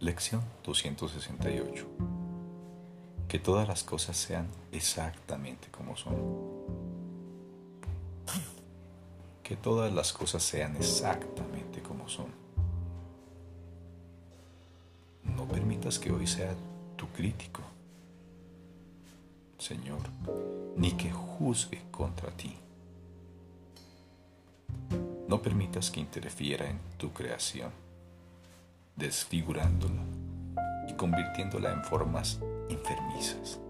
Lección 268. Que todas las cosas sean exactamente como son. Que todas las cosas sean exactamente como son. No permitas que hoy sea tu crítico, Señor, ni que juzgue contra ti. No permitas que interfiera en tu creación desfigurándola y convirtiéndola en formas enfermizas.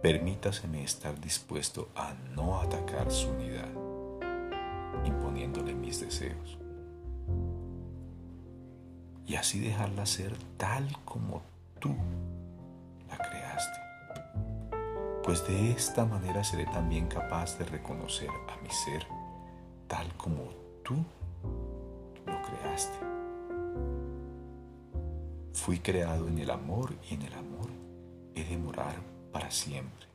Permítaseme estar dispuesto a no atacar su unidad, imponiéndole mis deseos, y así dejarla ser tal como tú la creaste, pues de esta manera seré también capaz de reconocer a mi ser tal como tú creaste. Fui creado en el amor y en el amor he de morar para siempre.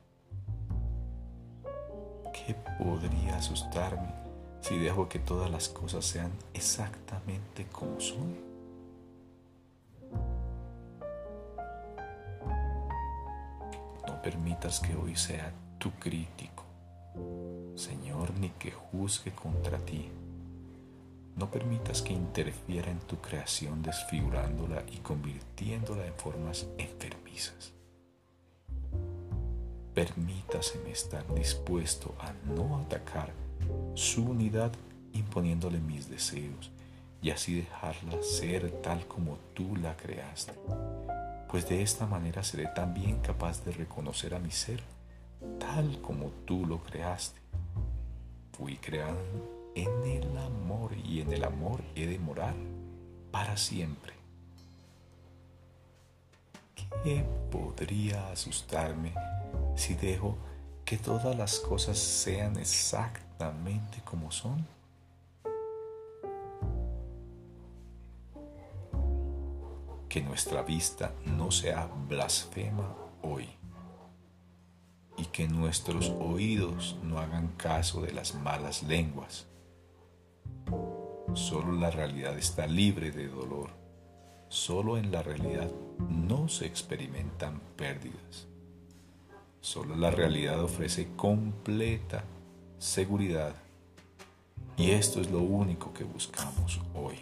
¿Qué podría asustarme si dejo que todas las cosas sean exactamente como son? No permitas que hoy sea tu crítico, Señor, ni que juzgue contra ti no permitas que interfiera en tu creación desfigurándola y convirtiéndola en formas enfermizas. Permítaseme estar dispuesto a no atacar su unidad imponiéndole mis deseos y así dejarla ser tal como tú la creaste, pues de esta manera seré también capaz de reconocer a mi ser tal como tú lo creaste. Fui creado amor y en el amor he de morar para siempre. ¿Qué podría asustarme si dejo que todas las cosas sean exactamente como son? Que nuestra vista no sea blasfema hoy y que nuestros oídos no hagan caso de las malas lenguas Solo la realidad está libre de dolor. Solo en la realidad no se experimentan pérdidas. Solo la realidad ofrece completa seguridad. Y esto es lo único que buscamos hoy.